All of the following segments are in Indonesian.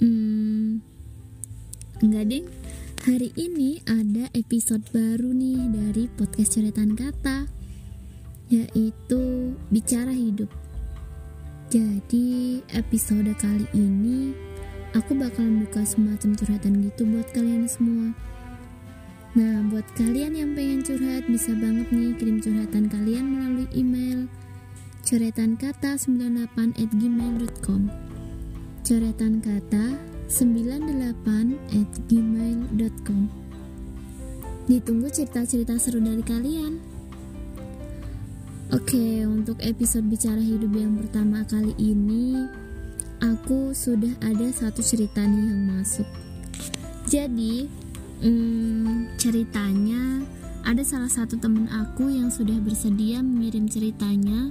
Hmm, enggak deh. Hari ini ada episode baru nih dari podcast Coretan Kata, yaitu Bicara Hidup. Jadi, episode kali ini aku bakalan buka semacam curhatan gitu buat kalian semua. Nah, buat kalian yang pengen curhat, bisa banget nih kirim curhatan kalian melalui email coretan-kata98 at gmail.com coretan kata 98 at gmail.com Ditunggu cerita-cerita seru dari kalian. Oke, untuk episode Bicara Hidup yang pertama kali ini Aku sudah ada satu cerita nih yang masuk. Jadi, hmm, ceritanya ada salah satu temen aku yang sudah bersedia mengirim ceritanya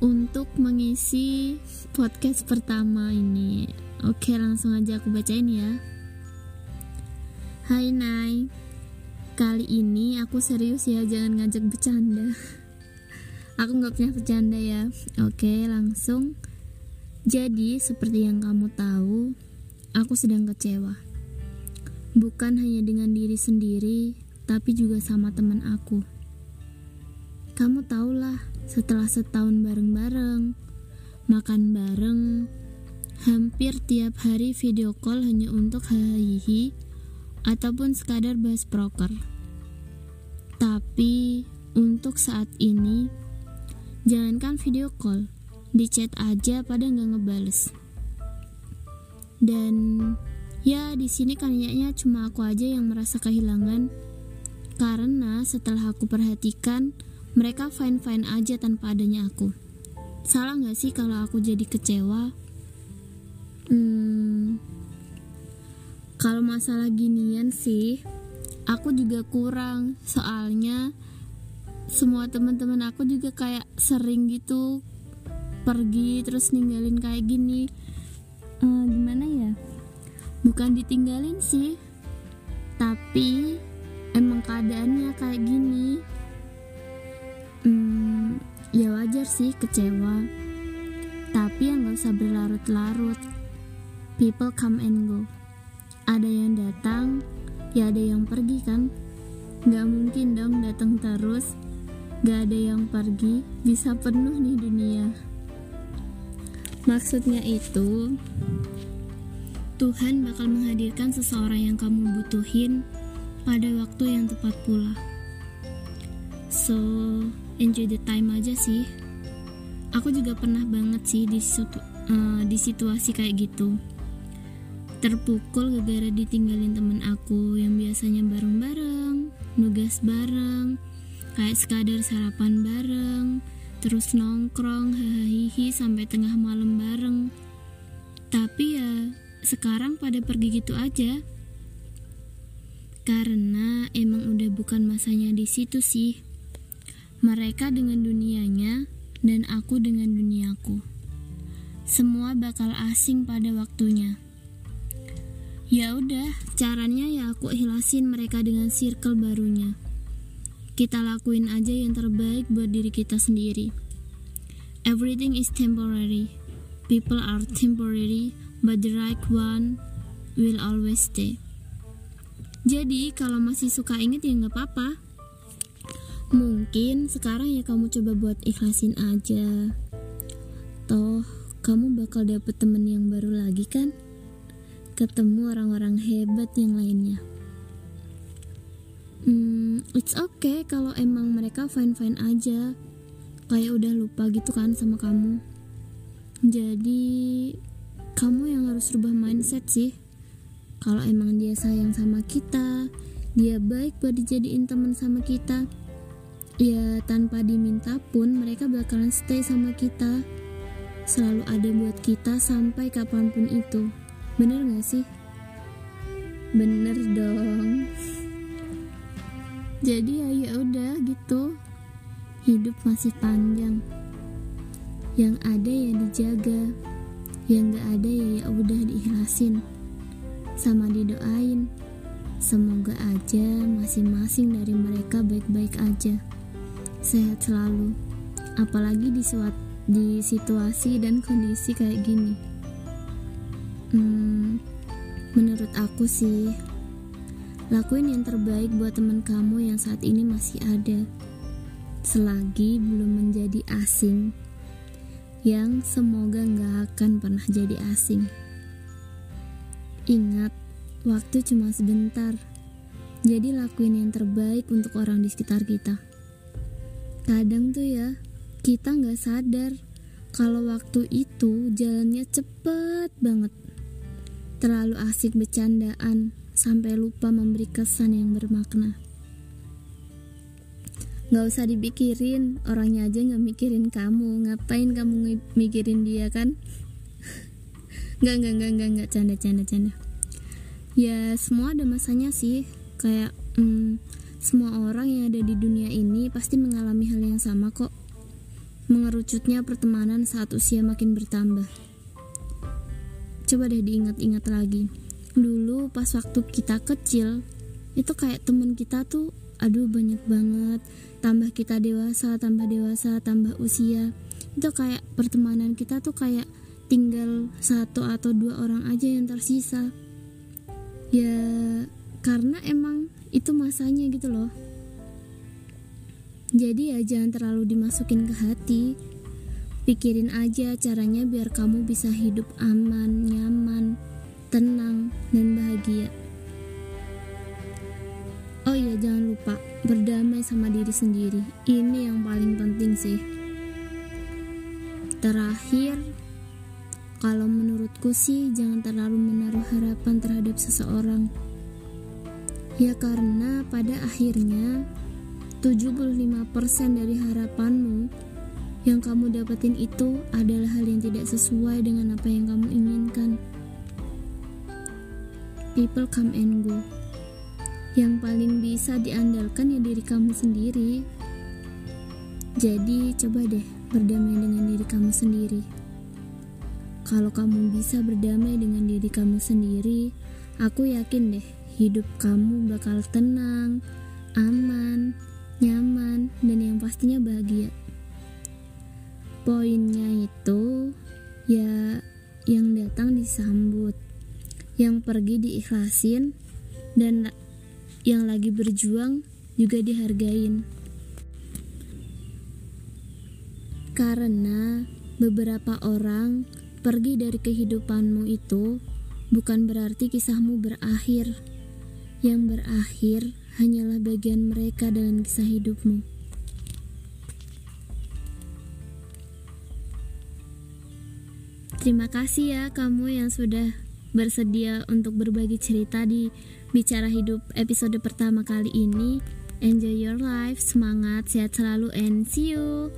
untuk mengisi podcast pertama ini. Oke, langsung aja aku bacain ya. Hai Nai, kali ini aku serius ya, jangan ngajak bercanda. aku nggak punya bercanda ya. Oke, langsung. Jadi, seperti yang kamu tahu, aku sedang kecewa. Bukan hanya dengan diri sendiri, tapi juga sama teman aku. Kamu tahulah, setelah setahun bareng-bareng, makan bareng, hampir tiap hari video call hanya untuk hahihi ataupun sekadar bahas proker. Tapi untuk saat ini, jangankan video call, di chat aja pada nggak ngebales. Dan ya di sini kayaknya cuma aku aja yang merasa kehilangan karena setelah aku perhatikan mereka fine-fine aja tanpa adanya aku. Salah gak sih kalau aku jadi kecewa? Hmm, kalau masalah ginian sih, aku juga kurang. Soalnya semua teman-teman aku juga kayak sering gitu pergi terus ninggalin kayak gini. Uh, gimana ya? Bukan ditinggalin sih, tapi emang keadaannya kayak gini hmm, ya wajar sih kecewa. Tapi yang gak usah berlarut-larut. People come and go. Ada yang datang ya ada yang pergi kan? Gak mungkin dong datang terus. Gak ada yang pergi bisa penuh nih dunia. Maksudnya itu Tuhan bakal menghadirkan seseorang yang kamu butuhin pada waktu yang tepat pula. So, enjoy the time aja sih. Aku juga pernah banget sih di situ, uh, di situasi kayak gitu. Terpukul gara-gara ditinggalin temen aku yang biasanya bareng-bareng nugas bareng kayak sekadar sarapan bareng terus nongkrong hahaha sampai tengah malam bareng. Tapi ya sekarang pada pergi gitu aja. Karena emang udah bukan masanya di situ sih mereka dengan dunianya dan aku dengan duniaku. Semua bakal asing pada waktunya. Ya udah, caranya ya aku ikhlasin mereka dengan circle barunya. Kita lakuin aja yang terbaik buat diri kita sendiri. Everything is temporary. People are temporary, but the right one will always stay. Jadi kalau masih suka inget ya nggak apa-apa Mungkin sekarang ya kamu coba buat ikhlasin aja. Toh, kamu bakal dapet temen yang baru lagi kan? Ketemu orang-orang hebat yang lainnya. Hmm, it's okay kalau emang mereka fine-fine aja. Kayak udah lupa gitu kan sama kamu. Jadi, kamu yang harus rubah mindset sih. Kalau emang dia sayang sama kita, dia baik buat dijadiin teman sama kita ya tanpa diminta pun mereka bakalan stay sama kita. Selalu ada buat kita sampai kapan pun itu. Bener gak sih? Bener dong. Jadi ya ya udah gitu. Hidup masih panjang. Yang ada ya dijaga. Yang gak ada ya ya udah diikhlasin. Sama didoain. Semoga aja masing-masing dari mereka baik-baik aja sehat selalu apalagi di suat di situasi dan kondisi kayak gini Hmm, menurut aku sih, lakuin yang terbaik buat teman kamu yang saat ini masih ada. Selagi belum menjadi asing, yang semoga nggak akan pernah jadi asing. Ingat, waktu cuma sebentar. Jadi lakuin yang terbaik untuk orang di sekitar kita. Kadang tuh ya, kita nggak sadar kalau waktu itu jalannya cepet banget. Terlalu asik bercandaan sampai lupa memberi kesan yang bermakna. Gak usah dipikirin, orangnya aja gak mikirin kamu. Ngapain kamu mikirin dia kan? Gak, gak, gak, gak, gak, canda, canda, canda. Ya, semua ada masanya sih. Kayak, hmm, semua orang yang ada di dunia ini pasti mengalami hal yang sama kok. Mengerucutnya pertemanan saat usia makin bertambah. Coba deh diingat-ingat lagi. Dulu pas waktu kita kecil, itu kayak temen kita tuh aduh banyak banget tambah kita dewasa tambah dewasa tambah usia itu kayak pertemanan kita tuh kayak tinggal satu atau dua orang aja yang tersisa ya karena emang itu masanya gitu loh jadi ya jangan terlalu dimasukin ke hati pikirin aja caranya biar kamu bisa hidup aman nyaman tenang dan bahagia Oh iya, jangan lupa berdamai sama diri sendiri. Ini yang paling penting sih. Terakhir, kalau menurutku sih jangan terlalu menaruh harapan terhadap seseorang. Ya karena pada akhirnya 75% dari harapanmu yang kamu dapetin itu adalah hal yang tidak sesuai dengan apa yang kamu inginkan. People come and go yang paling bisa diandalkan ya diri kamu sendiri. Jadi, coba deh berdamai dengan diri kamu sendiri. Kalau kamu bisa berdamai dengan diri kamu sendiri, aku yakin deh hidup kamu bakal tenang, aman, nyaman, dan yang pastinya bahagia. Poinnya itu ya yang datang disambut, yang pergi diikhlasin, dan yang lagi berjuang juga dihargain. Karena beberapa orang pergi dari kehidupanmu itu bukan berarti kisahmu berakhir. Yang berakhir hanyalah bagian mereka dalam kisah hidupmu. Terima kasih ya kamu yang sudah bersedia untuk berbagi cerita di Bicara Hidup episode pertama kali ini. Enjoy your life, semangat, sehat selalu, and see you.